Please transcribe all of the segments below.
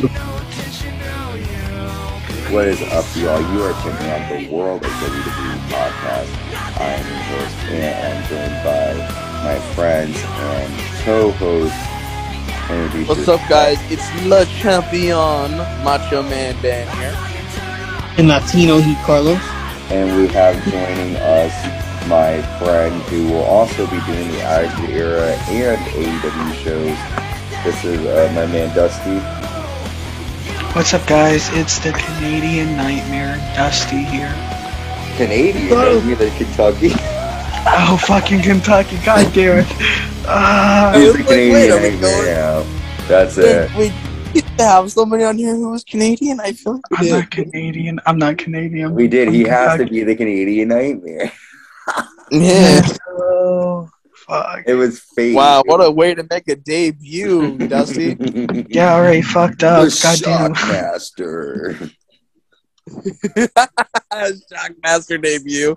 What is up, y'all? You are checking out the World of WWE podcast. I am your host, and I'm joined by my friends and co-host. Introduce What's up, guys? It's Le Champion, Macho Man Dan here. And Latino Heat Carlos. And we have joining us my friend who will also be doing the Attitude Era and AEW shows. This is uh, my man Dusty. What's up, guys? It's the Canadian Nightmare, Dusty here. Canadian, Oh. you mean Kentucky? Oh, fucking Kentucky! God damn it! Ah, He's Wait, a Canadian wait, are we nightmare. That's Wait, it. wait, did we have somebody on here who was Canadian? I feel like I'm did. not Canadian. I'm not Canadian. We did. He I'm has to be the Canadian nightmare. Yeah. Oh, fuck. It was fake. Wow, what a way to make a debut, Dusty. Yeah, already fucked up. the God damn. Shockmaster. Shockmaster debut.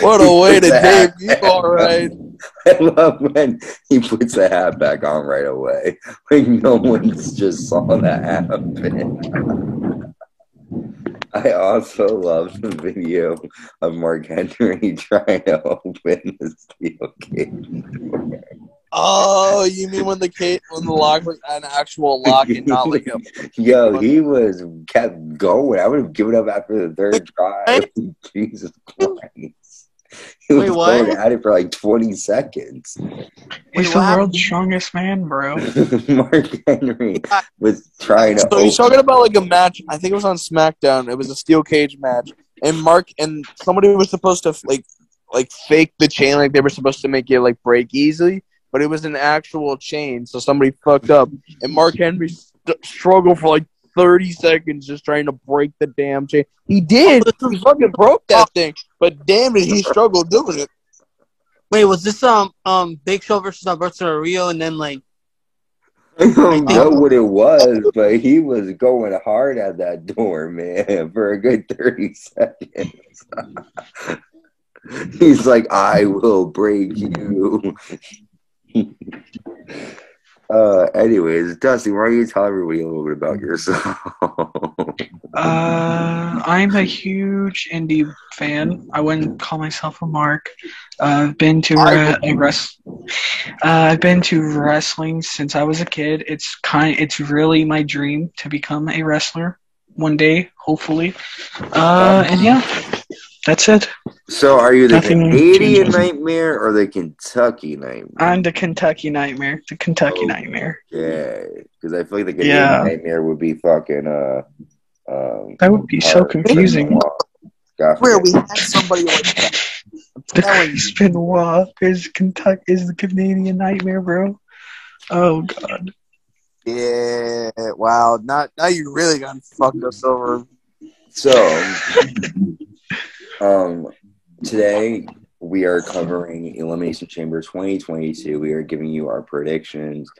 What a way to Puts the debut, all right. I love when he puts the hat back on right away. Like no one's just saw that happen. I also love the video of Mark Henry trying to open the steel cage door. Oh, you mean when the cage, when the lock was an actual lock and not like a Yo, he was kept going. I would have given up after the third try. Jesus Christ. He was Wait, what? going at it for like 20 seconds. He's Wait, the what happened? world's strongest man, bro. Mark Henry was trying to So he's talking about like a match. I think it was on SmackDown. It was a steel cage match, and Mark and somebody was supposed to like like fake the chain, like they were supposed to make it like break easily, but it was an actual chain. So somebody fucked up, and Mark Henry st- struggled for like thirty seconds just trying to break the damn chain. He did. He fucking broke that thing, but damn it, he struggled doing it. Wait, was this um um Big Show versus Alberto Del Rio, and then like I don't know what it was, but he was going hard at that door, man, for a good 30 seconds. He's like, I will break you. Uh, anyways, Dusty, why don't you tell everybody a little bit about yourself? Uh, I'm a huge indie fan. I wouldn't call myself a mark. Uh, I've been to I uh, a rest. Uh, I've been to wrestling since I was a kid. It's kind. It's really my dream to become a wrestler one day, hopefully. Uh, and yeah, that's it. So, are you the Nothing Canadian changes. Nightmare or the Kentucky Nightmare? I'm the Kentucky Nightmare. The Kentucky Oh. Nightmare. Yeah, because I feel like the Canadian Yeah. Nightmare would be fucking, uh, um, That would be so confusing. Where we had somebody like that. The telling you. Crispin Walk is Kentucky is the Canadian Nightmare, bro. Oh god. Yeah, wow. Not now you really gonna fuck us over. So, um, today we are covering Elimination Chamber 2022. We are giving you our predictions,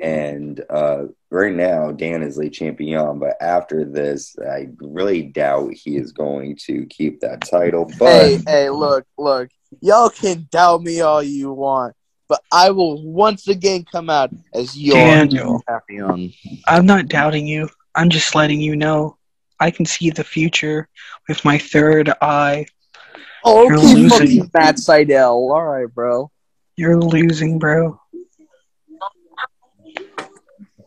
and uh, right now Dan is lead champion. But after this, I really doubt he is going to keep that title. But Hey, hey, look, look. Y'all can doubt me all you want, but I will once again come out as your Daniel. champion. I'm not doubting you. I'm just letting you know. I can see the future with my third eye. Oh, You're okay, losing. fucking Matt Seidel. All right, bro. You're losing, bro.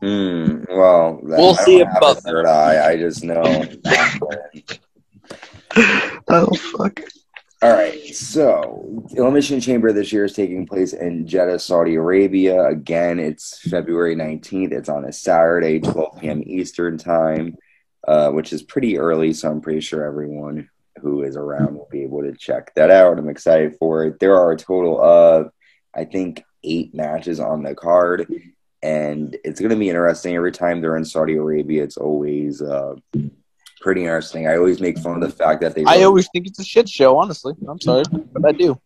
hmm, well, We'll I see about that. third eye. I just know. Oh fuck. All right, so Elimination Chamber this year is taking place in Jeddah, Saudi Arabia. Again, it's February 19th. It's on a Saturday, 12 p.m. Eastern Time, uh, which is pretty early, so I'm pretty sure everyone who is around will be able to check that out. I'm excited for it. There are a total of, I think, eight matches on the card, and it's going to be interesting. Every time they're in Saudi Arabia, it's always uh, pretty interesting. I always make fun of the fact that they I always think it's a shit show. Honestly, I'm sorry, but I do.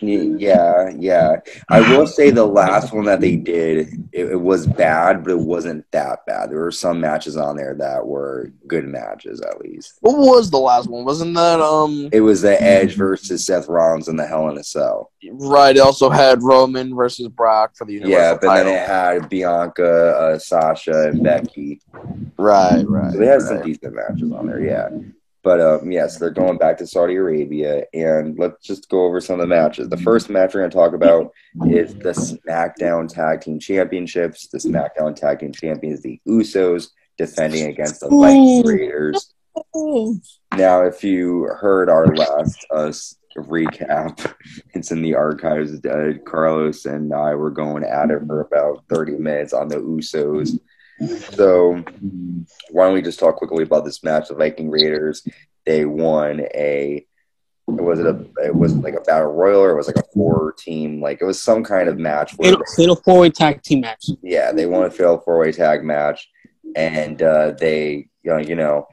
Yeah, yeah. I will say the last one that they did, it, it was bad, but it wasn't that bad. There were some matches on there that were good matches, at least. What was the last one? Wasn't that um It was the Edge versus Seth Rollins in the Hell in a Cell. right? It also had Roman versus Brock for the Universal Yeah, but then it had Bianca, uh, Sasha, and Becky. right, right. So they had some decent matches on there, yeah. But um, yes, they're going back to Saudi Arabia, and let's just go over some of the matches. The first match we're going to talk about is the SmackDown Tag Team Championships. The SmackDown Tag Team Champions, the Usos, defending against the Viking Raiders. Now, if you heard our last uh, recap, it's in the archives. Uh, Carlos and I were going at it for about 30 minutes on the Usos. So, why don't we just talk quickly about this match? The Viking Raiders, they won a. Was it a? It was like a battle royal, or it was like a four team. Like it was some kind of match. Where Fatal, fatal four way tag team match. yeah, they won a fatal four way tag match, and uh, they, you know, you know,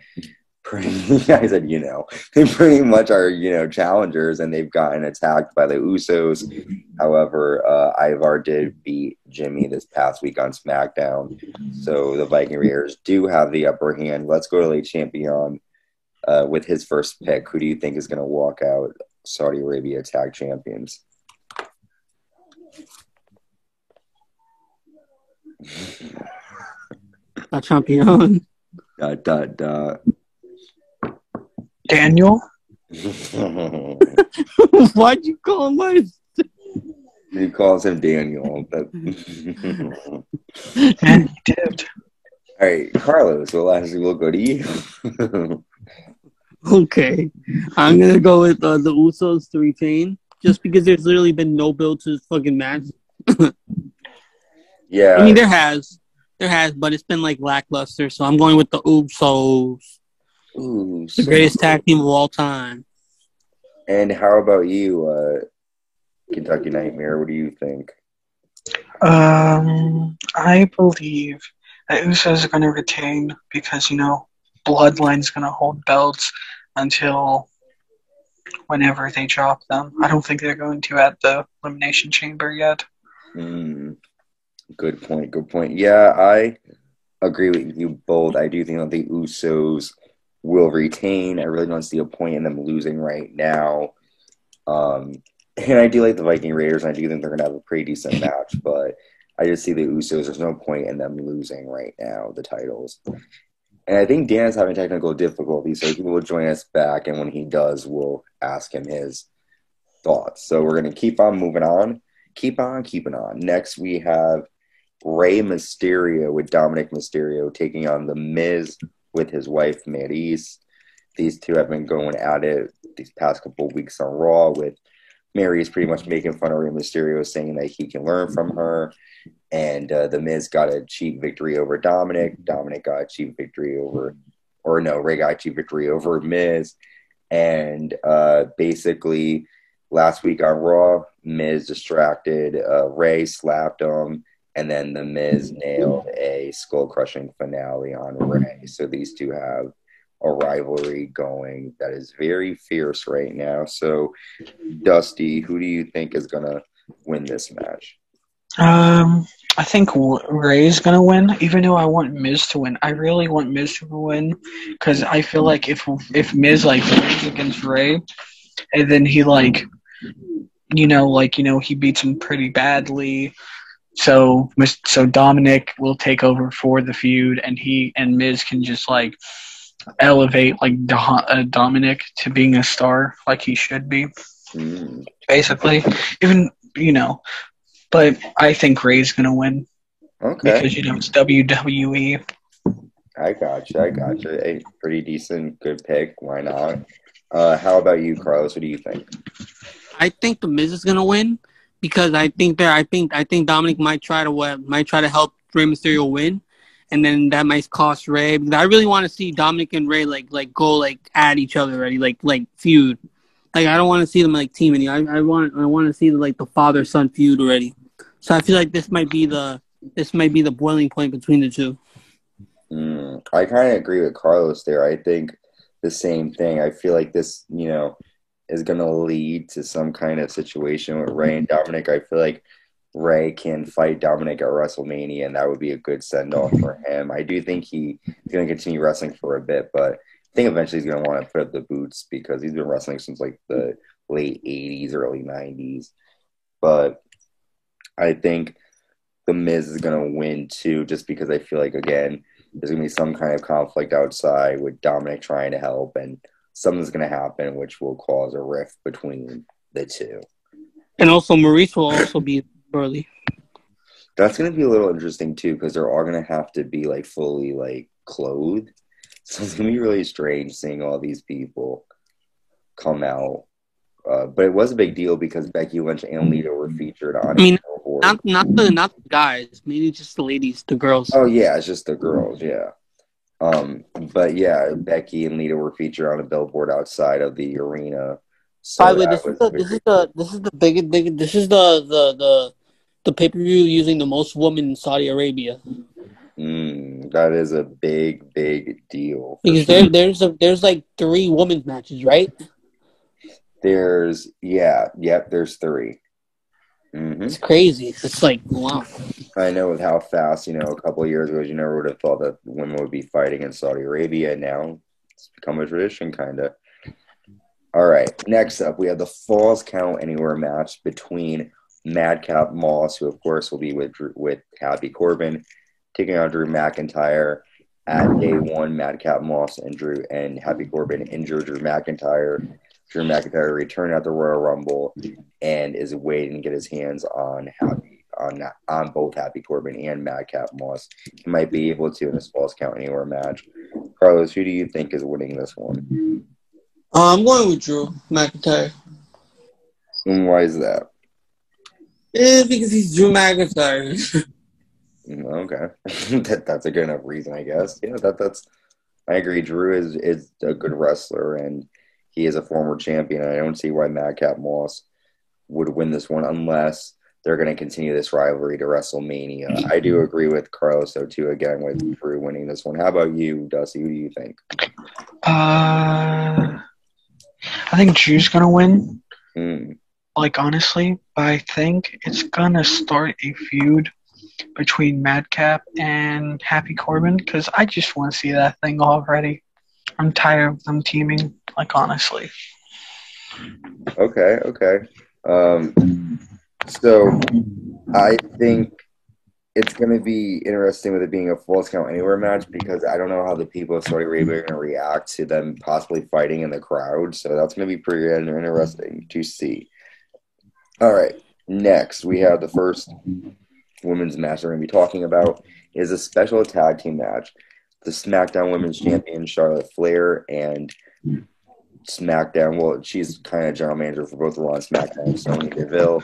pretty. I said, you know, they pretty much are, you know, challengers, and they've gotten attacked by the Usos. However, uh, Ivar did beat Jimmy this past week on SmackDown, so the Viking Raiders do have the upper hand. Let's go to Le Champion uh, with his first pick. Who do you think is going to walk out Saudi Arabia tag champions? A champion. dot dot dot. Daniel. Why'd you call him my he calls him Daniel. But And he did. All right, Carlos. Well, lastly, we'll go to you. Okay, I'm gonna go with uh, the Usos to retain, just because there's literally been no build to this fucking match. yeah, I mean, there has, there has, but it's been like lackluster. So I'm going with the Usos, Ooh, the so- greatest tag team of all time. And how about you, uh, Kentucky Nightmare? What do you think? Um, I believe that Usos are going to retain because you know Bloodline's going to hold belts until whenever they drop them. I don't think they're going to at the Elimination Chamber yet. Hmm. good point. Good point. Yeah, I agree with you both. I do think that the Usos will retain. I really don't see a point in them losing right now. Um, and I do like the Viking Raiders, and I do think they're going to have a pretty decent match, but I just see the Usos. There's no point in them losing right now the titles. And I think Dan's having technical difficulties, so he will join us back, and when he does, we'll ask him his thoughts. So we're going to keep on moving on. Keep on keeping on. Next, we have Rey Mysterio with Dominic Mysterio taking on The Miz with his wife, Maryse. These two have been going at it these past couple weeks on Raw with Maryse pretty much making fun of Rey Mysterio, saying that he can learn from her. And uh, The Miz got a cheap victory over Dominic. Dominic got a cheap victory over, or no, Rey got a cheap victory over Miz. And uh, basically, last week on Raw, Miz distracted uh, Rey, slapped him, and then the Miz nailed a skull crushing finale on Rey. So these two have a rivalry going that is very fierce right now. So, Dusty, who do you think is gonna win this match? Um, I think Rey's gonna win, even though I want Miz to win. I really want Miz to win because I feel like if if Miz like wins against Rey, and then he like, you know, like you know he beats him pretty badly, so so Dominic will take over for the feud, and he and Miz can just like elevate like Do- uh, Dominic to being a star like he should be Hmm. basically. Even you know, but I think Rey's gonna win Okay, because you know it's. WWE. I got you. I got you. A pretty decent, good pick. Why not? Uh, how about you, Carlos? What do you think? I think the Miz is gonna win because I think that I think I think Dominic might try to what might try to help Rey Mysterio win, and then that might cost Rey. I really want to see Dominic and Rey like like go like at each other already, like like feud. Like I don't want to see them like teaming. I, I want I want to see like the father son feud already. So I feel like this might be the this might be the boiling point between the two. Mm, I kind of agree with Carlos there. I think the same thing. I feel like this, you know, is going to lead to some kind of situation with Rey and mm-hmm. Dominic. I feel like Rey can fight Dominic at WrestleMania, and that would be a good send off mm-hmm. for him. I do think he's going to continue wrestling for a bit, but I think eventually he's going to want to put up the boots because he's been wrestling since like the late 80s, early 90s. But I think The Miz is going to win too, just because I feel like, again, there's going to be some kind of conflict outside with Dominic trying to help, and something's going to happen which will cause a rift between the two. And also, Maryse will also be early. That's going to be a little interesting too, because they're all going to have to be like fully like clothed. So it's going to be really strange seeing all these people come out. Uh, but it was a big deal because Becky Lynch and Lita were featured on. I mean, Not not the not the guys, maybe just the ladies, the girls. Oh yeah, it's just the girls, yeah. Um, but yeah, Becky and Lita were featured on a billboard outside of the arena. So By the way, this is the this is the this is the big big this is the the the the pay per view using the most women in Saudi Arabia Mm, that is a big, big deal. because there there's a there's like three women's matches, right? There's yeah, yep. There's 3 hmm It's crazy. It's like wow. I know with how fast you know a couple of years ago, you never would have thought that women would be fighting in Saudi Arabia. Now it's become a tradition, kind of. All right, next up we have the Falls Count Anywhere match between Madcap Moss, who of course will be with with Happy Corbin, taking on Drew McIntyre. At day one, Madcap Moss and Drew and Happy Corbin injured Drew McIntyre. Drew McIntyre returned at the Royal Rumble and is waiting to get his hands on Happy on on both Happy Corbin and Madcap Moss. He might be able to in this Falls Count Anywhere match. Carlos, who do you think is winning this one? Uh, I'm going with Drew McIntyre. And why is that? Eh, because he's Drew McIntyre. Mm, Okay, that, that's a good enough reason, I guess. Yeah, that that's. I agree. Drew is is a good wrestler, and he is a former champion. I don't see why Madcap Moss would win this one unless they're going to continue this rivalry to WrestleMania. I do agree with Carlos though too. Again, with Drew winning this one. How about you, Dusty? Who do you think? Uh, I think Drew's gonna win. Mm, Like honestly, but I think it's gonna start a feud between Madcap and Happy Corbin because I just want to see that thing already. I'm tired of them teaming. Like honestly, okay, okay. Um, so I think it's going to be interesting with it being a falls count anywhere match because I don't know how the people of Saudi Arabia are going to react to them possibly fighting in the crowd. So that's going to be pretty interesting to see. All right, next we have the first women's match we're going to be talking about is a special tag team match. The SmackDown Women's Champion Charlotte Flair and SmackDown. Well, she's kind of general manager for both Raw and SmackDown. Sonya Deville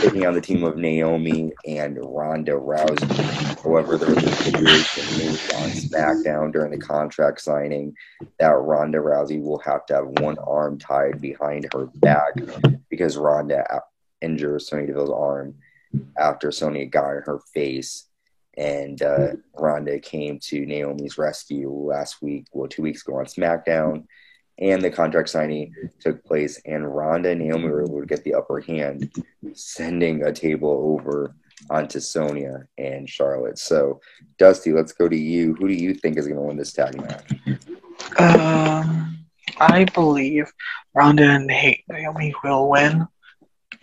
taking on the team of Naomi and Ronda Rousey. However, there was a stipulation made on SmackDown during the contract signing that Ronda Rousey will have to have one arm tied behind her back because Ronda injured Sonya Deville's arm after Sonya got in her face. And uh, Ronda came to Naomi's rescue last week, well, two weeks ago on SmackDown and the contract signing took place, and Ronda and Naomi were able to get the upper hand, sending a table over onto Sonya and Charlotte. So, Dusty, let's go to you. Who do you think is going to win this tag match? um, I believe Ronda and Naomi will win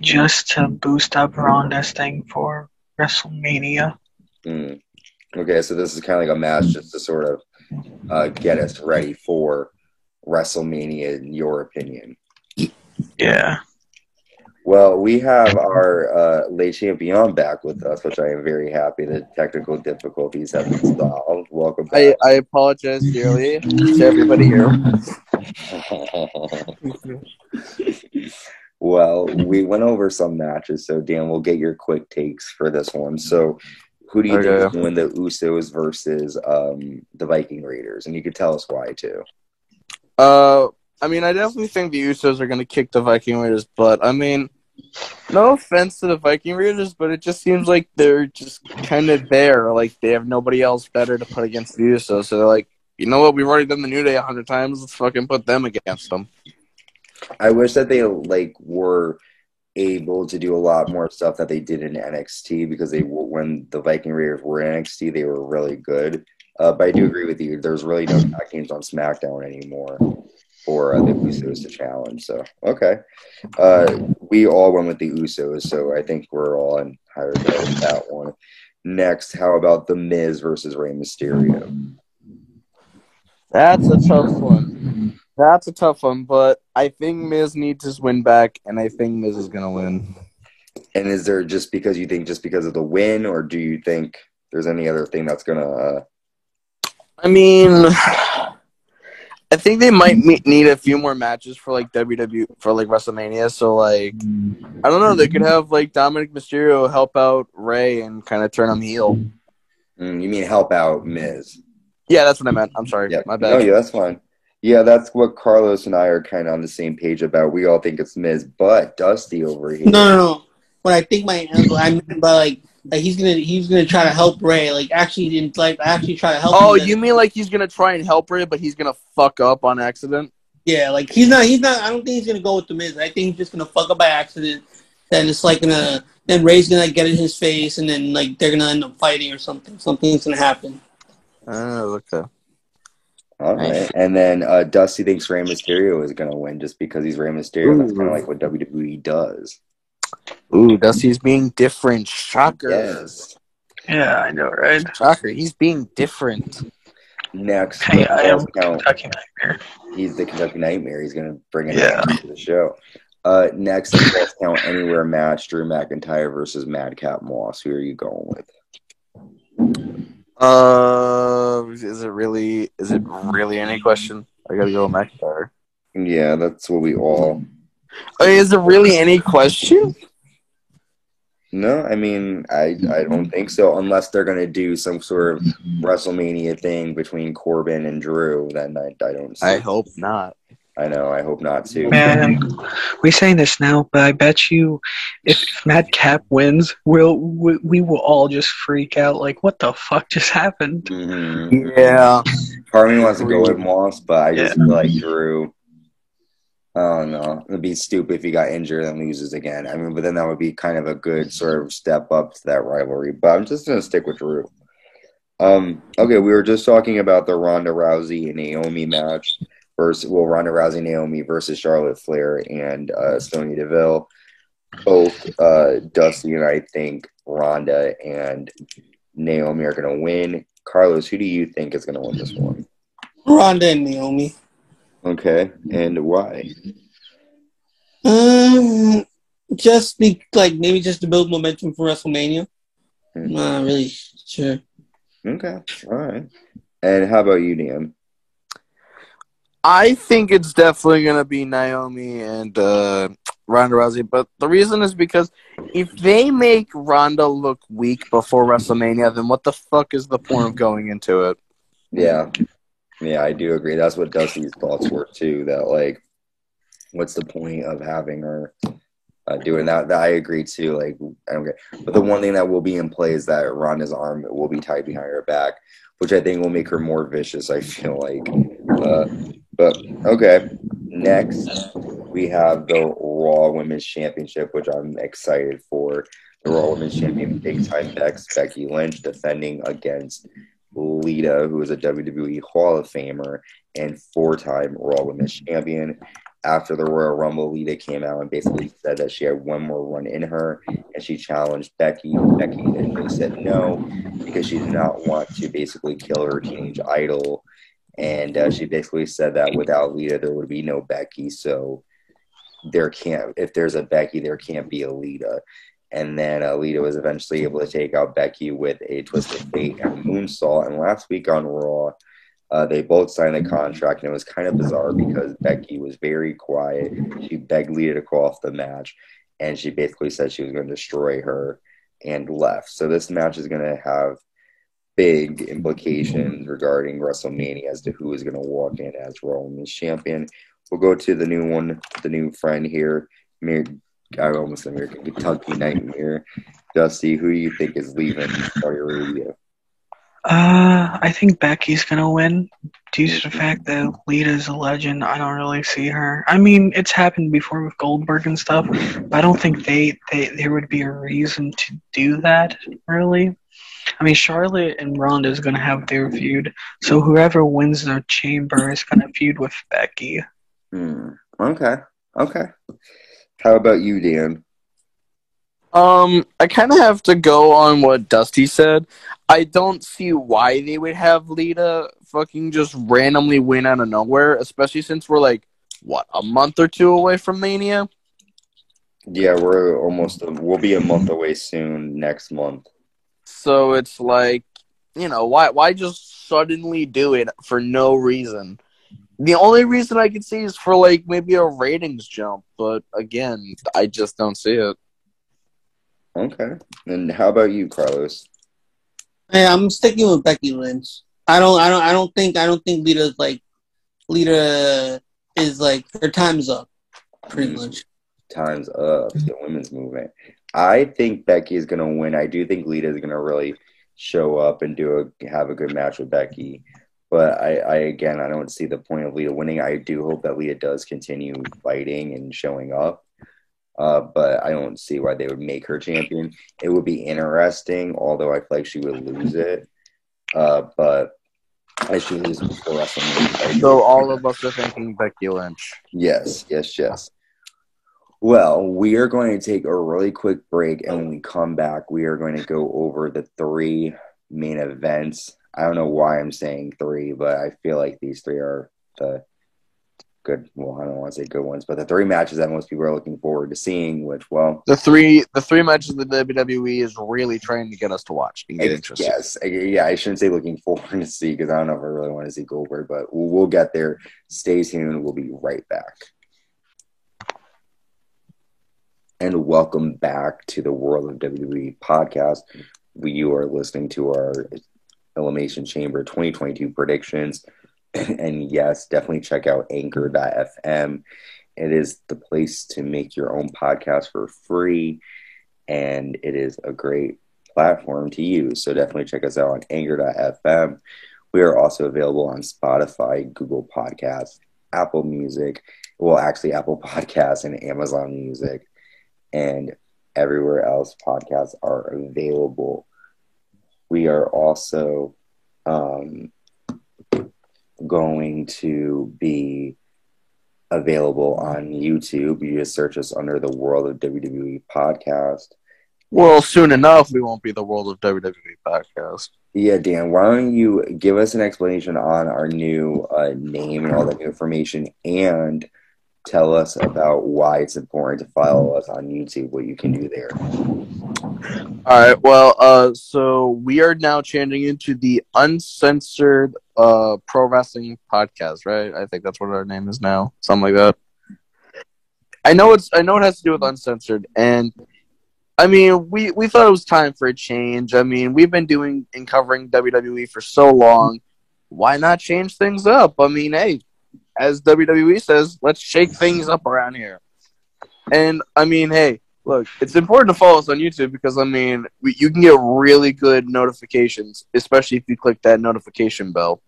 just to boost up Ronda's thing for WrestleMania. Hmm. Okay, so this is kind of like a match just to sort of uh, get us ready for WrestleMania, in your opinion. Yeah. Well, we have our uh, Le Champion back with us, which I am very happy. The technical difficulties have been solved. Welcome back. I apologize dearly to everybody here. well, we went over some matches, so Dan, we'll get your quick takes for this one. So, who do you think Okay. is going to win the Usos versus um, the Viking Raiders? And you could tell us why too. Uh, I mean, I definitely think the Usos are going to kick the Viking Raiders, but I mean, no offense to the Viking Raiders, but it just seems like they're just kind of there. Like they have nobody else better to put against the Usos. So they're like, you know what? We've already done the New Day a hundred times. Let's fucking put them against them. I wish that they like were able to do a lot more stuff that they did in NXT because they when the Viking Raiders were in NXT, they were really good. Uh, but I do agree with you. There's really no tag teams on SmackDown anymore for uh, the Usos to challenge. So okay, uh, we all went with the Usos, so I think we're all in higher regard with that one. Next, how about the Miz versus Rey Mysterio? That's a tough one. That's a tough one, but I think Miz needs his win back, and I think Miz is gonna win. And is there just because you think just because of the win, or do you think there's any other thing that's gonna? I mean, I think they might me- need a few more matches for like WWE for like WrestleMania. So like, I don't know. They could have like Dominic Mysterio help out Rey and kind of turn him heel. mm, you mean help out Miz? Yeah, that's what I meant. I'm sorry, Yeah, my No, bad. yeah, that's fine. Yeah, that's what Carlos and I are kind of on the same page about. We all think it's Miz, but Dusty over here. No, no, no. What I think my I mean by like like he's gonna he's gonna try to help Rey. Like actually didn't like actually try to help. Oh, him. you mean like he's gonna try and help Rey, but he's gonna fuck up on accident? Yeah, like he's not he's not. I don't think he's gonna go with the Miz. I think he's just gonna fuck up by accident. Then it's like gonna then Rey's gonna get in his face, and then like they're gonna end up fighting or something. Something's gonna happen. Oh, okay. All right. And then uh, Dusty thinks Rey Mysterio is going to win just because he's Rey Mysterio. That's kind of like what WWE does. Ooh, Dusty's being different. Shocker. Yes. Yeah, I know, right? Shocker. He's being different. Next, Hey, I am Falls Count. Kentucky Nightmare. He's the Kentucky Nightmare. He's going to bring it Yeah. to the show. Uh, next, the Falls Count Anywhere match: Drew McIntyre versus Madcap Moss. Who are you going with? Uh, is it really? Is it really any question? I gotta go with McIntyre. Yeah, that's what we all. Is there really any question? No, I mean, I I don't think so. Unless they're going to do some sort of WrestleMania thing between Corbin and Drew, then I, I don't. See. I hope not. I know. I hope not too. Man, we're saying this now, but I bet you, if Madcap wins, we'll we, we will all just freak out. Like, what the fuck just happened? Mhm. Yeah. Part of me wants to go with Moss, but I just Yeah. feel like Drew. I don't know. It'd be stupid if he got injured and loses again. I mean, but then that would be kind of a good sort of step up to that rivalry. But I'm just gonna stick with Drew. Um. Okay, we were just talking about the Ronda Rousey and Naomi match versus well, Ronda Rousey Naomi versus Charlotte Flair and uh, Sonya Deville. Both uh, Dusty and I think Ronda and Naomi are gonna win. Carlos, who do you think is gonna win this one? Ronda and Naomi. Okay, and why? Um, just be like maybe just to build momentum for WrestleMania. Hmm. Not really sure. Okay, all right. And how about you, Dan? I think it's definitely gonna be Naomi and uh, Ronda Rousey, but the reason is because if they make Ronda look weak before WrestleMania, then what the fuck is the point of going into it? Yeah, yeah, I do agree. That's what Dusty's thoughts were too. That like, what's the point of having her uh, doing that? That I agree too. Like, I don't get. But the one thing that will be in play is that Ronda's arm will be tied behind her back, which I think will make her more vicious. I feel like. Uh, but okay, next we have the Raw Women's Championship, which I'm excited for. The Raw Women's Champion, big time Bex, Becky Lynch, defending against Lita, who is a WWE Hall of Famer and four time Raw Women's Champion. After the Royal Rumble, Lita came out and basically said that she had one more run in her and she challenged Becky. Becky initially said no because she did not want to basically kill her teenage idol. And uh, she basically said that without Lita, there would be no Becky. So there can't, if there's a Becky, there can't be a Lita. And then Alita was eventually able to take out Becky with a Twist of Fate and moonsault. And last week on Raw, uh, they both signed a contract, and it was kind of bizarre because Becky was very quiet. She begged Lita to call off the match, and she basically said she was going to destroy her and left. So this match is going to have big implications regarding WrestleMania as to who is going to walk in as Raw Women's Champion. We'll go to the new one, the new friend here, Mir- I almost American Kentucky Nightmare. Dusty, who do you think is leaving Saudi? Uh, I think Becky's gonna win due to the fact that Lita's a legend. I don't really see her. I mean, it's happened before with Goldberg and stuff, but I don't think they, they there would be a reason to do that really. I mean, Charlotte and Ronda is gonna have their feud, so whoever wins the chamber is gonna feud with Becky. Hmm. Okay. Okay. How about you, Dan? Um, I kind of have to go on what Dusty said. I don't see why they would have Lita fucking just randomly win out of nowhere, especially since we're like what a month or two away from Mania. Yeah, we're almost. We'll be a month away soon. Next month. So it's like, you know, why why just suddenly do it for no reason? The only reason I can see is for like maybe a ratings jump, but again, I just don't see it. Okay. And how about you, Carlos? Hey, I'm sticking with Becky Lynch. I don't, I don't, I don't think, I don't think Lita's like, Lita is like her time's up, pretty mm-hmm. much. Time's up. The women's movement. I think Becky is going to win. I do think Lita is going to really show up and do a have a good match with Becky. But I, I again, I don't see the point of Lita winning. I do hope that Lita does continue fighting and showing up. Uh, but I don't see why they would make her champion. It would be interesting, although I feel like she would lose it. Uh, but as she loses for WrestleMania. So all of us are thinking Becky Lynch. Yes, yes, yes. Well, we are going to take a really quick break, and when we come back, we are going to go over the three main events. I don't know why I'm saying three, but I feel like these three are the good. Well, I don't want to say good ones, but the three matches that most people are looking forward to seeing. Which, well, The three the three matches the WWE is really trying to get us to watch and get interested. yes, yeah, I shouldn't say looking forward to see because I don't know if I really want to see Goldberg, but we'll, we'll get there. Stay tuned. We'll be right back. And welcome back to the World of WWE podcast. You are listening to our Elimination Chamber 2022 predictions. And yes, definitely check out anchor.fm. It is the place to make your own podcast for free, and it is a great platform to use. So definitely check us out on anchor.fm. We are also available on Spotify, Google Podcasts, Apple Music, well, actually, Apple Podcasts and Amazon Music, and everywhere else podcasts are available. We are also um, going to be available on YouTube. You just search us under the World of WWE podcast. Well, soon enough we won't be the World of WWE podcast. Yeah, Dan, why don't you give us an explanation on our new uh, name and all that new information and tell us about why it's important to follow us on YouTube, what you can do there. All right. Well, uh, so we are now changing into the uncensored uh pro wrestling podcast, right? I think that's what our name is now, something like that. I know it's I know it has to do with uncensored, and I mean we we thought it was time for a change. I mean we've been doing and covering WWE for so long. Why not change things up? I mean, hey, as WWE says, let's shake things up around here. And I mean, hey, look, it's important to follow us on YouTube because I mean, we, you can get really good notifications, especially if you click that notification bell.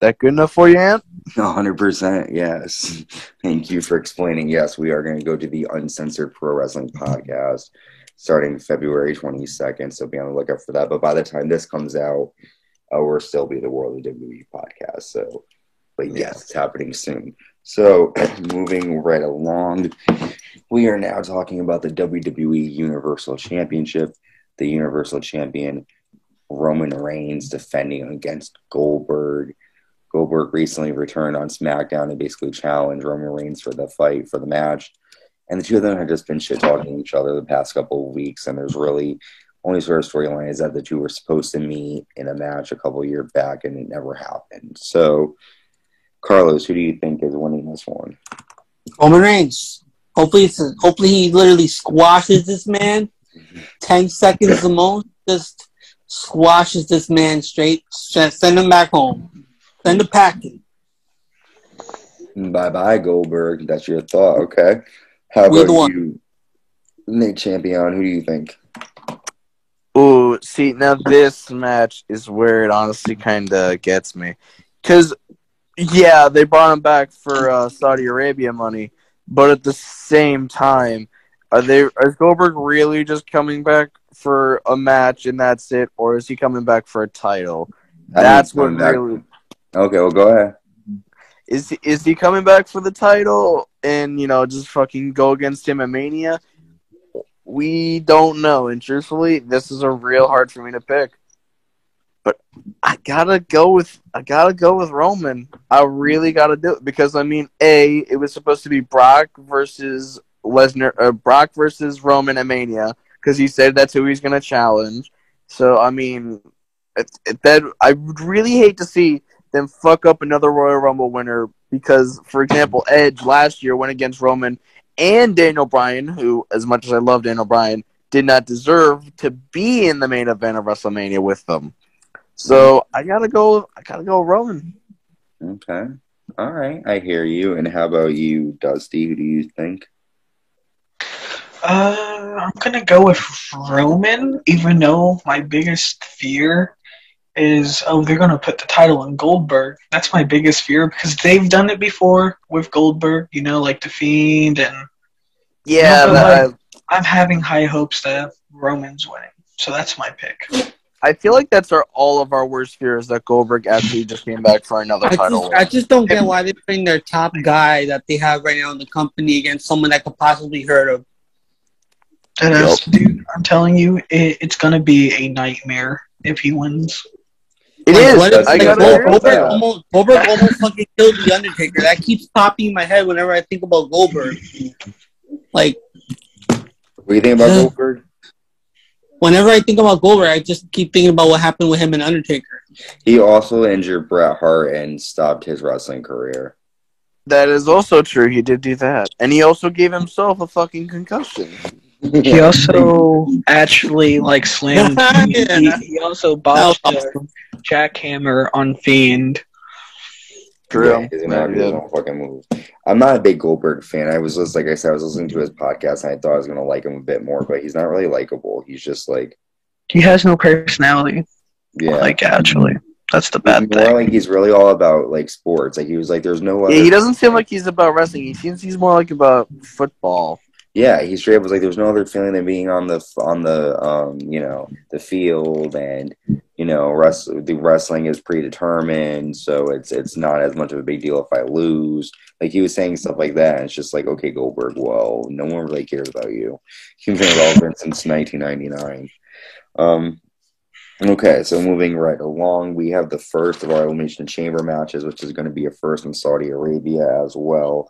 That good enough for you, Ant? 100%, yes. Thank you for explaining. Yes, we are going to go to the Uncensored Pro Wrestling podcast starting February 22nd, so be on the lookout for that. But by the time this comes out, uh, we'll still be the World of WWE podcast. So, but yes, it's happening soon. So, moving right along, we are now talking about the WWE Universal Championship. The Universal Champion Roman Reigns defending against Goldberg. Goldberg recently returned on SmackDown and basically challenged Roman Reigns for the fight for the match. And the two of them have just been shit talking each other the past couple of weeks. And there's really only sort of storyline is that the two were supposed to meet in a match a couple years back and it never happened. So, Carlos, who do you think is winning this one? Roman Reigns. Hopefully, it's hopefully he literally squashes this man. Ten seconds the most. Just squashes this man straight. Send him back home. Send a packing. Bye bye, Goldberg. That's your thought. Okay. How We're about you, Nick Champion? Who do you think? Ooh, see, now this match is where it honestly kind of gets me. Because, yeah, they brought him back for uh, Saudi Arabia money, but at the same time, are they is Goldberg really just coming back for a match and that's it, or is he coming back for a title? That's what back- really Okay, well, go ahead. is. He, is he coming back for the title and you know just fucking go against him at Mania? We don't know, and truthfully, this is a real hard for me to pick. But I gotta go with I gotta go with Roman. I really gotta do it because I mean, a it was supposed to be Brock versus Lesnar, uh, Brock versus Roman at Mania because he said that's who he's gonna challenge. So I mean, it, it, that I would really hate to see them fuck up another Royal Rumble winner because, for example, Edge last year went against Roman and Daniel Bryan, who, as much as I love Daniel Bryan, did not deserve to be in the main event of WrestleMania with them. So I gotta go. I gotta go Roman. Okay. All right. I hear you. And how about you, Dusty? Who do you think? Uh, I'm gonna go with Roman, even though my biggest fear is oh they're gonna put the title on Goldberg. That's my biggest fear because they've done it before with Goldberg. You know, like the Fiend, and Yeah, No, but that- uh, I'm having high hopes that Roman's winning. So that's my pick. I feel like that's our all of our worst fears that Goldberg actually just came back for another I title. just, I just don't get why they're putting their top guy that they have right now in the company against someone that could possibly hurt him. And that's, dude, I'm telling you, it, it's gonna be a nightmare if he wins. It Like, is. what I like, a gotta good agree point. with Goldberg almost Goldberg almost fucking killed the Undertaker. That keeps popping in my head whenever I think about Goldberg. Like What do you think about Goldberg? whenever I think about Goldberg, I just keep thinking about what happened with him and Undertaker. He also injured Bret Hart and stopped his wrestling career. That is also true. He did do that, and he also gave himself a fucking concussion. He also actually like slammed. he, he, he also botched No. a jackhammer on Fiend. True. Yeah, he's gonna have his own fucking moves. I'm not a big Goldberg fan. I was just like I said, I was listening to his podcast and I thought I was gonna like him a bit more, but he's not really likable. He's just like He has no personality. yeah. Like actually, that's the bad He's more thing. like he's really all about like sports. Like he was like, there's no other. Yeah, he doesn't seem like he's about wrestling. He seems he's more like about football. Yeah, he straight up was like, there's no other feeling than being on the on the um you know the field and you know rest, the wrestling is predetermined, so it's it's not as much of a big deal if I lose. Like he was saying stuff like that. And it's just like, okay, Goldberg, well, no one really cares about you. You've been relevant since 1999. Um, okay, so moving right along, we have the first of our elimination chamber matches, which is going to be a first in Saudi Arabia as well.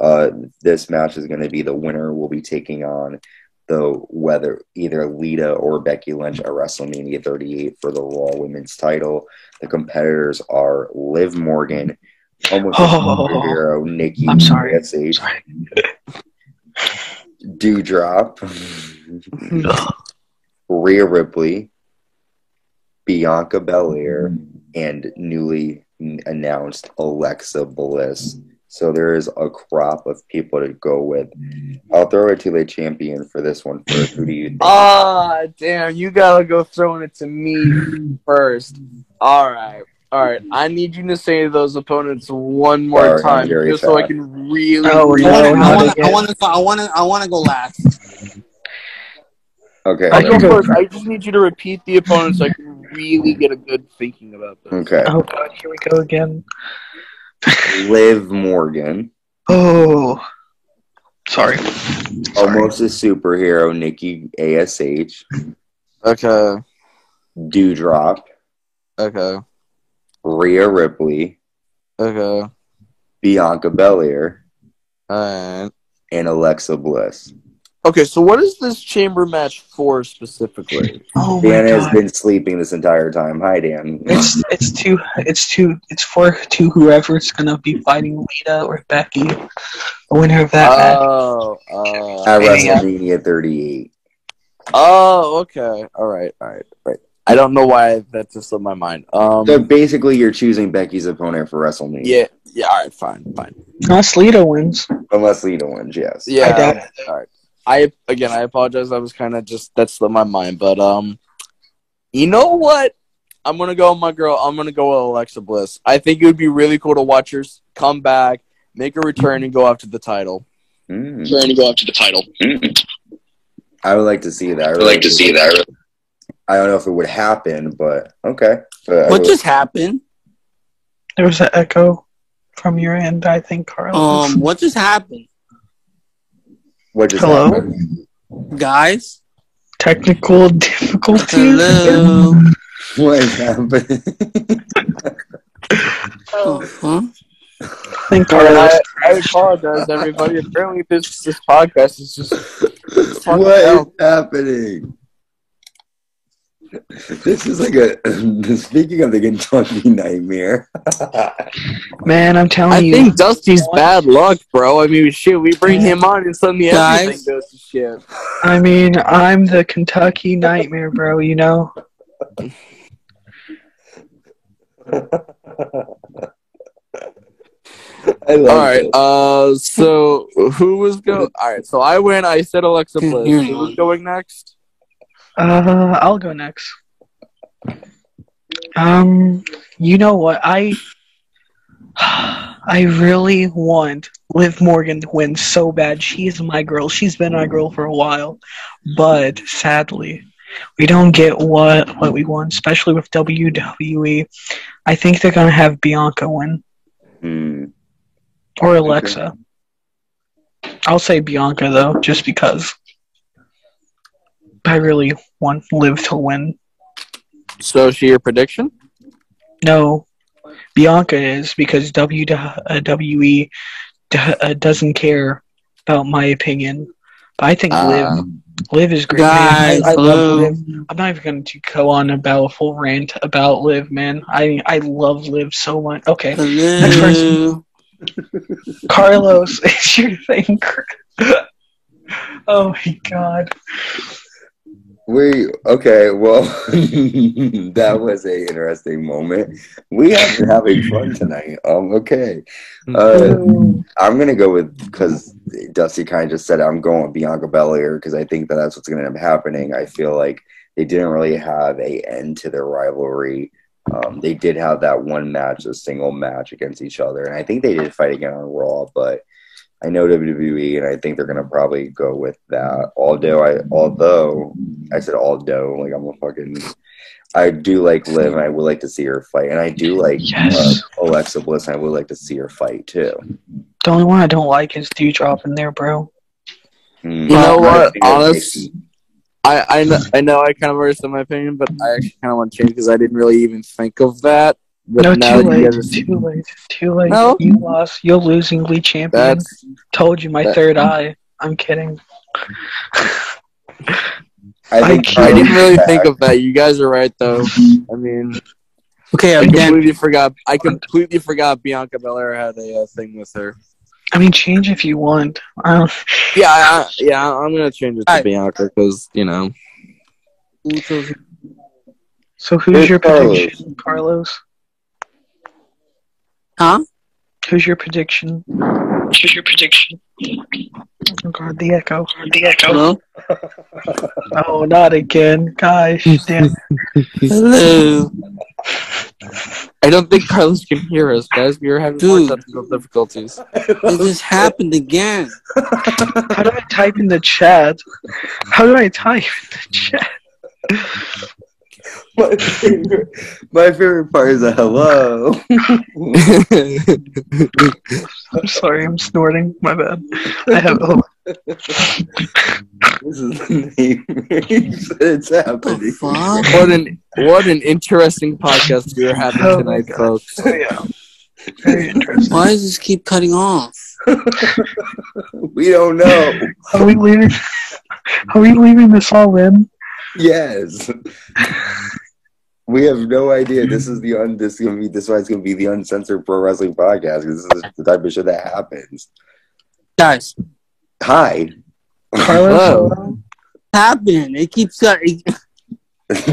Uh, this match is going to be the winner will be taking on the whether either Lita or Becky Lynch at WrestleMania 38 for the Raw Women's title. The competitors are Liv Morgan, almost Oh. superhero Nikki I'm sorry. ASH, Sorry. Doudrop, Rhea Ripley, Bianca Belair, and newly announced Alexa Bliss. So there is a crop of people to go with. I'll throw it to the champion for this one first. Who do you think? Ah, damn! You gotta go throwing it to me first. All right, all right. I need you to say those opponents one more Sorry, time, very just so I can really. Oh, I no, want to, I want to. I want to, I want to, I want to go last. Okay. I go Okay. first. I just need you to repeat the opponents so I can really get a good thinking about them. Okay. Oh god, here we go again. Liv Morgan, Oh, sorry. Sorry. almost a superhero Nikki ASH, Okay. Doudrop, Okay. Rhea Ripley, Okay. Bianca Belair, Alright. and Alexa Bliss. Okay, so what is this chamber match for specifically? Oh my Dan has god. been sleeping this entire time. Hi, Dan. It's it's two it's two it's for two whoever's gonna be fighting Lita or Becky. The winner of that match. Oh, uh, At Yeah. WrestleMania 38. oh, okay. All right, all right, all right. I don't know why that just slipped my mind. Um, So basically, you're choosing Becky's opponent for WrestleMania. yeah, yeah. All right, fine, fine. Unless Lita wins. Unless Lita wins, yes. Yeah. I doubt it. All right. I again, I apologize. I was kind of just that slipped my mind, but um, You know what? I'm gonna go with my girl. I'm gonna go with Alexa Bliss. I think it would be really cool to watch her come back, make a return, and go after the title. Mm. Return and go after the title. I would like to see that. I I'd like to see that. I don't know if it would happen, but okay. But I What just happened? There was an echo from your end, I think, Carl. Um, what just happened, what just Hello? happened? guys? Technical difficulties. Hello. What happened? Oh, huh? I think Alright, I, I apologize, everybody. Apparently, this this podcast is just what is hell. happening? This is like a speaking of the Kentucky nightmare. Man, I'm telling I you. I think Dusty's bad luck, bro. I mean, shit, we bring him on and suddenly Guys. everything goes to shit. I mean, I'm the Kentucky nightmare, bro. You know. I love All right, it. uh, so who was go? All right, so I went. I said Alexa Bliss. hear Who was going next? Uh, I'll go next. Um, you know what? I I really want Liv Morgan to win so bad. She's my girl. She's been my girl for a while, but sadly, we don't get what what we want, especially with WWE. I think they're gonna have Bianca win Hmm. or Alexa. I'll say Bianca though, just because. I really want Liv to win. So, is she your prediction? No, Bianca is because WWE uh, doesn't care about my opinion. But I think Liv, Um, Liv is great. Guys, man. I, I love Liv. I'm not even going to go on about a full rant about Liv, man. I I love Liv so much. Okay, Hello. Carlos, it's your thing. oh my god. We okay. Well, that was a interesting moment. We have been having fun tonight. Um. Okay. Uh, I'm gonna go with because Dusty kind of just said I'm going with Bianca Belair because I think that that's what's gonna end up happening. I feel like they didn't really have a end to their rivalry. Um, they did have that one match, a single match against each other, and I think they did fight again on Raw. But I know WWE, and I think they're gonna probably go with that. Although I, although I said although, like I'm a fucking. I do like Liv, and I would like to see her fight, and I do like Yes. uh, Alexa Bliss, and I would like to see her fight too. The only one I don't like is Doudrop in there, bro. Mm. You know I what? Honest, I I know, I know I kind of already said my opinion, but I actually kind of want to change because I didn't really even think of that. But No, too late. guys Too late. Too late. No. You lost. You're losing, Le Champion. That's Told you my that- third eye. I'm kidding. I think I I didn't really back. think of that. You guys are right though. I mean, Okay, I again. completely forgot. I completely forgot Bianca Belair had a uh, thing with her. I mean, change if you want. I Yeah, I, I, yeah, I'm gonna change it to Alright. Bianca because you know. so who's Who's your Carlos? prediction, Carlos? Huh? Who's your prediction? Who's your prediction? Oh god, the echo. The echo. Hello. Oh, not again, guys. Damn. Hello. I don't think Carlos can hear us, guys. We are having Dude. more technical difficulties. It just happened again. How do I type in the chat? How do I type in the chat? my favorite, my favorite part is a hello. I'm sorry, I'm snorting. My bad. I have. Oh, this is the name. it's What happening. what an what an interesting podcast we are having Oh tonight, God. folks. Oh, yeah. Very interesting. Why does this keep cutting off? we don't know. Are we leaving? Are we leaving this all in? Yes. We have no idea. This is the un. This is gonna be. This is why it's gonna be the uncensored pro wrestling podcast this is the type of shit that happens. Guys, Hi. Hello. hello? happened. It keeps uh, it,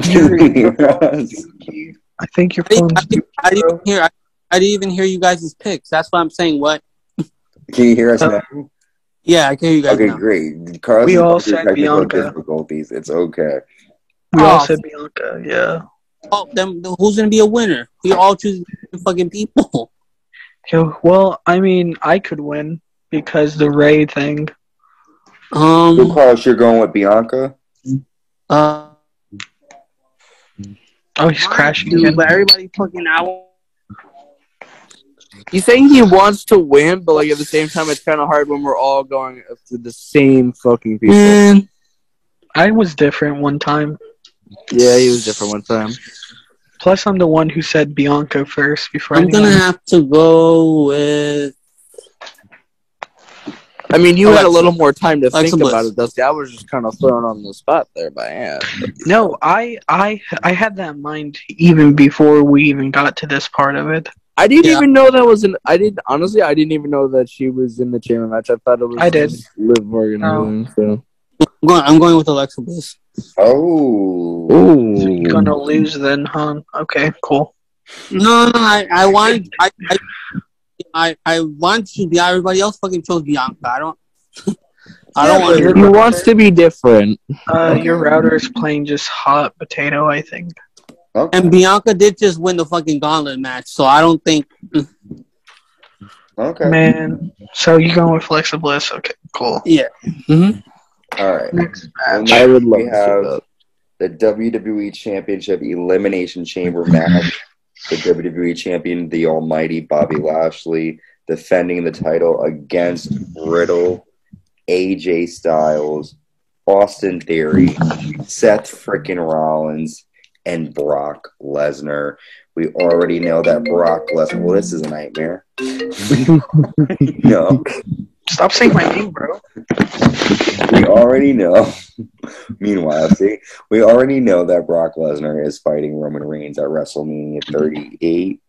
you? I think your I, didn't. I, didn't, I didn't even hear. I, I didn't even hear you guys' picks. That's why I'm saying what. Can you hear us Uh, now? Yeah, I can hear you guys Okay, now. great. Carlos We is all said Bianca. difficulties. It's okay. We all Oh. said Bianca. Yeah. Oh, then who's gonna be a winner? We all choose fucking people. Yo, well, I mean, I could win because the Rey thing. So, Um. Carlos, you're going with Bianca? Uh. Oh, he's crashing Dude, again. but everybody fucking out. He's saying he wants to win, but like at the same time, it's kind of hard when we're all going after the same fucking people. Man, I was different one time. Yeah, he was different one time. Plus, I'm the one who said Bianca first before I'm anyone. gonna have to go with. I mean, you oh, had a little more time to Alexa think Bliss. about it, Dusty. I was just kind of thrown on the spot there by Ann. No, I, I, I had that in mind even before we even got to this part of it. I didn't Yeah. even know that was an. I didn't honestly. I didn't even know that she was in the chamber match. I thought it was. I did. just Liv Morgan. Oh. No. and everything, I'm going, I'm going with Alexa Bliss. Oh. So. You're gonna lose then, huh? Okay, cool. No, no, I, I wanted, I, I, I, I wanted to be. Everybody else fucking chose Bianca. I don't. I don't Yeah, want but to. He wants to be different. Uh, your router is playing just hot potato, I think. Okay. And Bianca did just win the fucking gauntlet match, so I don't think. okay. Man, so you going with Flexa Bliss? Okay, cool. Yeah. Mm-hmm. All right. Next match. I would love we to have the WWE Championship Elimination Chamber match. The WWE Champion, the Almighty Bobby Lashley, defending the title against Riddle, AJ Styles, Austin Theory, Seth frickin' Rollins, and Brock Lesnar. We already know that Brock Lesnar. Well, this is a nightmare. no, Stop saying my name, bro. we already know. Meanwhile, see, we already know that Brock Lesnar is fighting Roman Reigns at WrestleMania 38.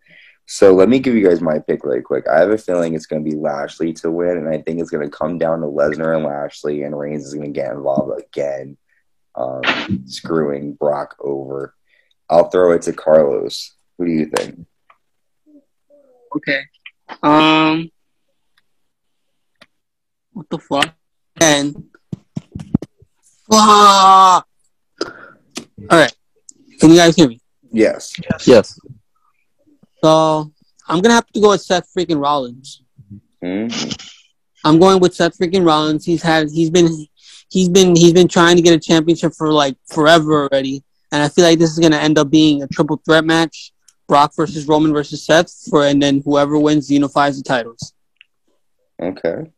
So let me give you guys my pick really quick. I have a feeling it's going to be Lashley to win, and I think it's going to come down to Lesnar and Lashley, and Reigns is going to get involved again, um, screwing Brock over. I'll throw it to Carlos. Who do you think? Okay. Um. What the fuck? And. Fuck. All right. Can you guys hear me? Yes. Yes. yes. So I'm gonna have to go with Seth freaking Rollins. Hmm? I'm going with Seth freaking Rollins. He's had he's been he's been he's been trying to get a championship for like forever already, and I feel like this is gonna end up being a triple threat match: Brock versus Roman versus Seth, for and then whoever wins unifies the titles. Okay.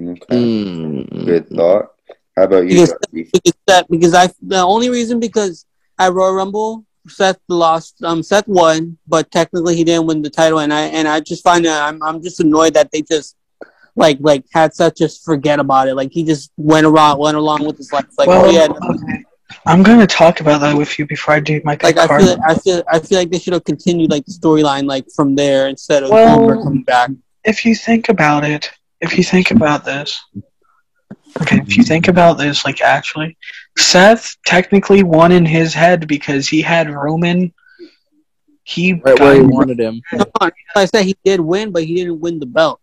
Okay. Mm. Good thought. How about you? Yes. Because Seth, because I the only reason because at Royal Rumble Seth lost um Seth won, but technically he didn't win the title, and I and I just find that I'm I'm just annoyed that they just like like had Seth just forget about it. Like he just went around went along with his life. Like well, oh yeah, okay. I'm gonna talk about that with you before I do my pick like I card. feel I feel I feel like they should have continued like the storyline like from there instead of Well- coming back. if you think about it, if you think about this, okay, if you mm-hmm. think about this, like actually, Seth technically won in his head because he had Roman. He, Right where he wanted him. No, I said he did win, but he didn't win the belt.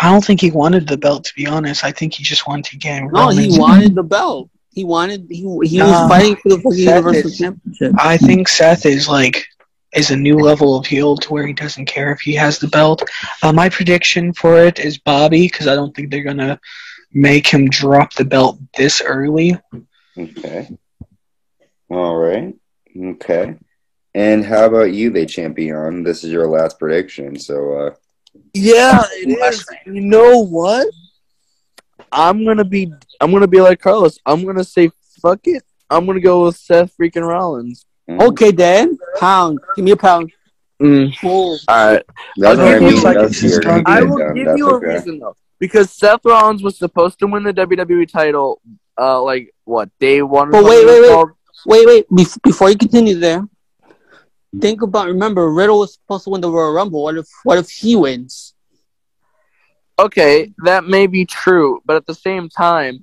I don't think he wanted the belt to be honest. I think he just wanted to get No, Roman. he wanted the belt. He wanted he he Nah, was fighting for the Seth Universal is- Championship. I think Seth is like is a new level of heel to where he doesn't care if he has the belt. Uh, my prediction for it is Bobby because I don't think they're gonna make him drop the belt this early. Okay. All right. Okay. And how about you, Le Champion? This is your last prediction. So, uh, Yeah, it is. You know what? I'm gonna be. I'm gonna be like Carlos. I'm gonna say fuck it. I'm gonna go with Seth freaking Rollins. Mm, Okay, then. Pound. Give me a pound. Mm. Cool. All right. that's I'll what I give you- mean. like That's it's I will give That's you a okay. reason though, because Seth Rollins was supposed to win the WWE title. Uh, like what day one? But wait, something wait, wait. Wait, wait. Bef- before you continue there, think about. Remember, Riddle was supposed to win the Royal Rumble. What if? What if he wins? Okay, that may be true, but at the same time,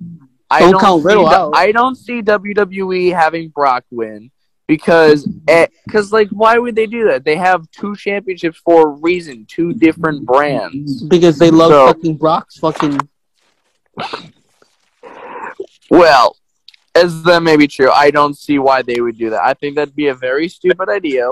Don't don't count see Riddle the- out. I don't see WWE having Brock win because eh, because like why would they do that? They have two championships for a reason, two different brands. Because they love So- fucking Brock's fucking. Well, as that may be true, I don't see why they would do that. I think that'd be a very stupid idea.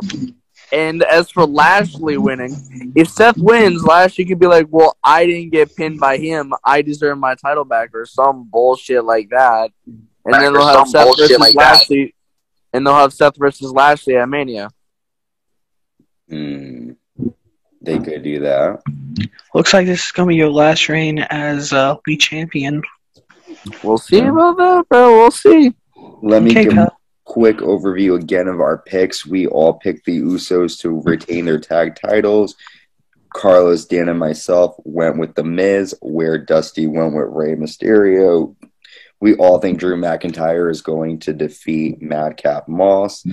And as for Lashley winning, if Seth wins, Lashley could be like, "Well, I didn't get pinned by him. I deserve my title back," or some bullshit like that. And then they'll have Seth versus like Lashley, and they'll have Seth versus Lashley at Mania. Hmm. They could do that. Looks like this is gonna be your last reign as uh, Le Champion. We'll see about that, bro. We'll see. Let me Okay, give a quick overview again of our picks. We all picked the Usos to retain their tag titles. Carlos, Dan, and myself went with The Miz, where Dusty went with Rey Mysterio. We all think Drew McIntyre is going to defeat Madcap Moss.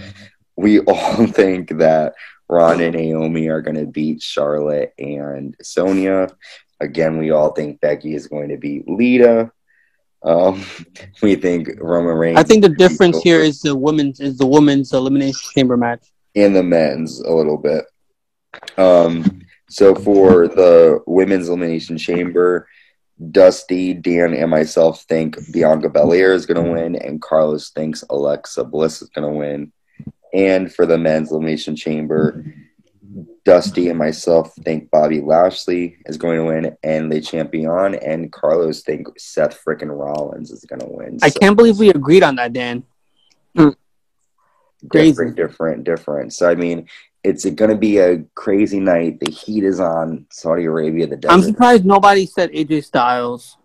We all think that Ronda and Naomi are going to beat Charlotte and Sonya. Again, we all think Becky is going to beat Lita. Um, we think Roman Reigns. I think the difference here is the women's is the women's elimination chamber match. in the men's a little bit. Um, so for the women's elimination chamber, Dusty, Dan, and myself think Bianca Belair is going to win, and Carlos thinks Alexa Bliss is going to win. And for the men's elimination chamber, Dusty and myself think Bobby Lashley is going to win, and the champion, and Carlos think Seth frickin' Rollins is going to win. I So- can't believe we agreed on that, Dan. Hmm. Crazy. different, different, different. So I mean, it's going to be a crazy night. The heat is on Saudi Arabia. The I'm surprised nobody said AJ Styles,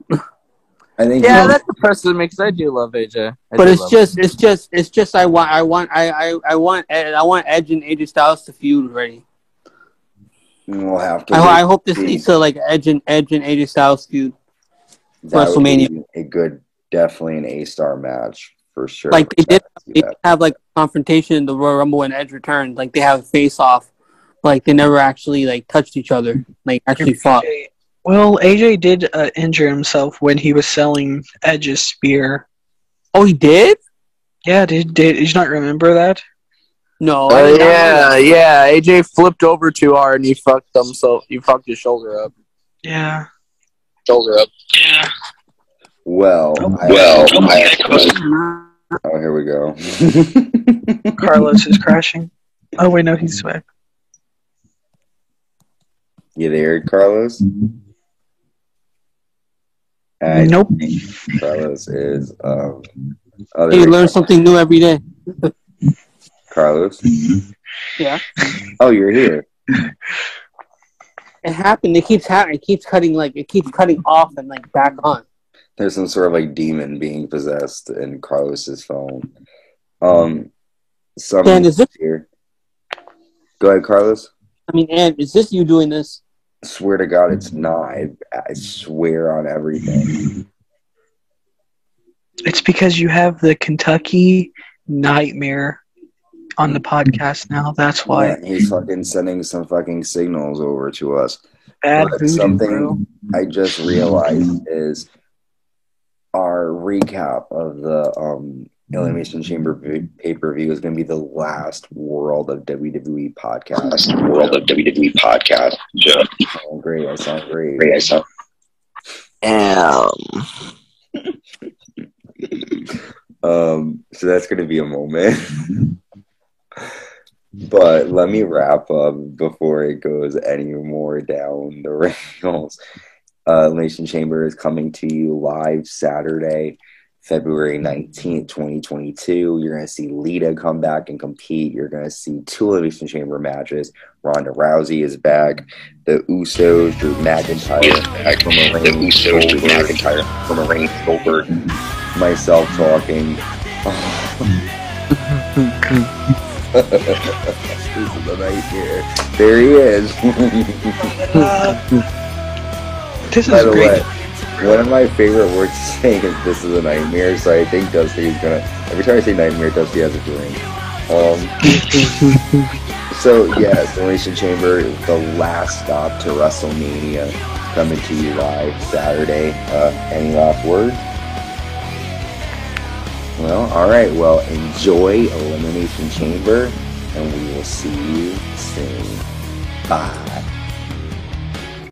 I think Yeah, you- the person me because I do love AJ. I but it's love just it's just it's just I want I want I I, I want I want Edge and AJ Styles to feud already. we'll have to. I, I hope this see. leads to like Edge and Edge and AJ Styles feud. That would WrestleMania. be a good, definitely an A star match for sure. Like they did, they that. have like confrontation in the Royal Rumble when Edge returned. Like they have a face off. Like they never actually like touched each other. Like actually fought. Well, AJ did uh, injure himself when he was selling Edge's spear. Oh, he did? Yeah, did did, did you not remember that? No. I Uh, did know yeah, yeah. AJ flipped over too hard and he fucked himself. He fucked his shoulder up. Yeah. Shoulder up. Yeah. Well, Oh, I- well, I- oh, here we go. Carlos is crashing. Oh wait, no, he's back. you there, Carlos? I Nope. think Carlos is. Um, oh, Hey, you learn something new every day. Carlos. Yeah. Oh, you're here. It happened. It keeps happening. It keeps cutting like it keeps cutting off and like back on. There's some sort of like demon being possessed in Carlos's phone. Um, some Dan, is this- here. Go ahead, Carlos. I mean, and is this you doing this? I Swear to God, it's not. I, I swear on everything. It's because you have the Kentucky Nightmare on the podcast now. That's why. Yeah, he's fucking sending some fucking signals over to us. Bad But voodoo, something bro. I just realized is our recap of the um Elimination Chamber pay per view is going to be the last World of WWE podcast. World of WWE podcast. Yeah. Oh, great! I sound great. Great. I saw. Um, Um, so that's going to be a moment. but let me wrap up before it goes any more down the rails. Uh, Elimination Chamber is coming to you live Saturday, February 19th, 2022. You're going to see Lita come back and compete. You're going to see two Elimination Chamber matches. Ronda Rousey is back. The Usos, Drew McIntyre. Roman The Usos, Drew McIntyre, Roman Reigns, Goldberg. myself talking. this is a nightmare. There he is. This By is the great. way, one of my favorite words to say is "this is a nightmare." So I think Dusty is gonna. Every time I say nightmare, Dusty has a drink. Um. so yes, Elimination Chamber, the last stop to WrestleMania, coming to you live Saturday. Uh, any last words? Well, all right. Well, enjoy Elimination Chamber, and we will see you soon. Bye.